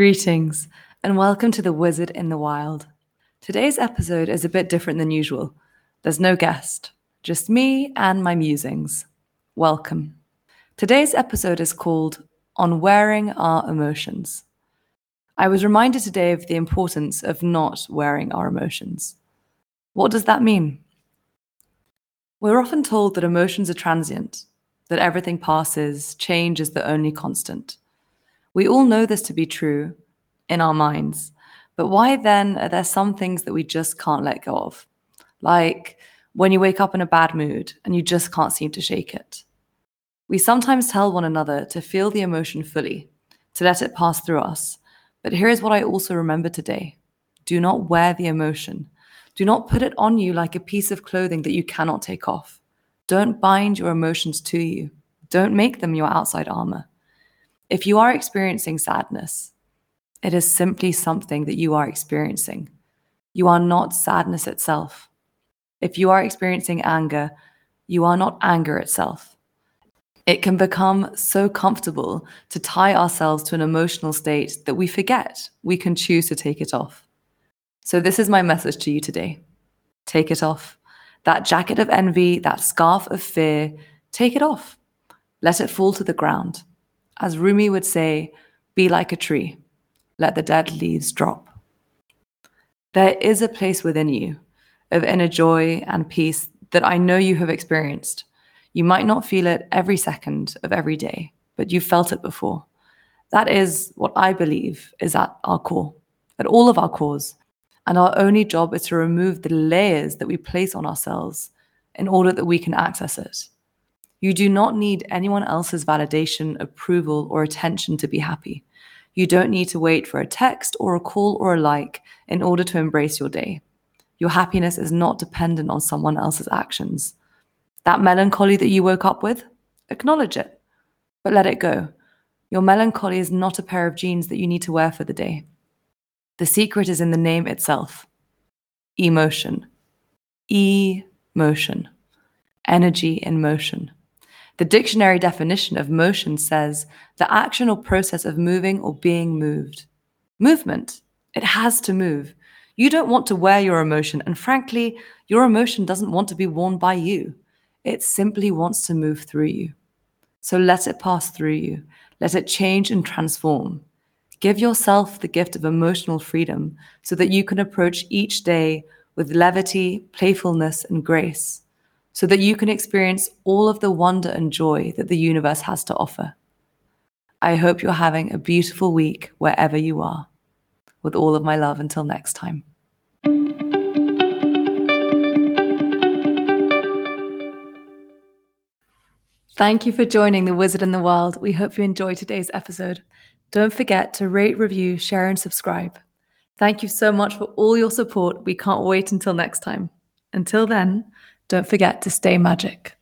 Greetings, and welcome to The Wizard in the Wild. Today's episode is a bit different than usual. There's no guest, just me and my musings. Welcome. Today's episode is called On Wearing Our Emotions. I was reminded today of the importance of not wearing our emotions. What does that mean? We're often told that emotions are transient, that everything passes, change is the only constant. We all know this to be true in our minds, but why then are there some things that we just can't let go of? Like when you wake up in a bad mood and you just can't seem to shake it. We sometimes tell one another to feel the emotion fully, to let it pass through us. But here is what I also remember today do not wear the emotion. Do not put it on you like a piece of clothing that you cannot take off. Don't bind your emotions to you. Don't make them your outside armor. If you are experiencing sadness, it is simply something that you are experiencing. You are not sadness itself. If you are experiencing anger, you are not anger itself. It can become so comfortable to tie ourselves to an emotional state that we forget we can choose to take it off. So, this is my message to you today take it off. That jacket of envy, that scarf of fear, take it off. Let it fall to the ground. As Rumi would say, be like a tree, let the dead leaves drop. There is a place within you of inner joy and peace that I know you have experienced. You might not feel it every second of every day, but you've felt it before. That is what I believe is at our core, at all of our cores. And our only job is to remove the layers that we place on ourselves in order that we can access it. You do not need anyone else's validation, approval, or attention to be happy. You don't need to wait for a text or a call or a like in order to embrace your day. Your happiness is not dependent on someone else's actions. That melancholy that you woke up with, acknowledge it, but let it go. Your melancholy is not a pair of jeans that you need to wear for the day. The secret is in the name itself emotion. E motion. Energy in motion. The dictionary definition of motion says the action or process of moving or being moved. Movement. It has to move. You don't want to wear your emotion, and frankly, your emotion doesn't want to be worn by you. It simply wants to move through you. So let it pass through you. Let it change and transform. Give yourself the gift of emotional freedom so that you can approach each day with levity, playfulness, and grace so that you can experience all of the wonder and joy that the universe has to offer. I hope you're having a beautiful week wherever you are. With all of my love until next time. Thank you for joining The Wizard in the Wild. We hope you enjoyed today's episode. Don't forget to rate, review, share, and subscribe. Thank you so much for all your support. We can't wait until next time. Until then, don't forget to stay magic.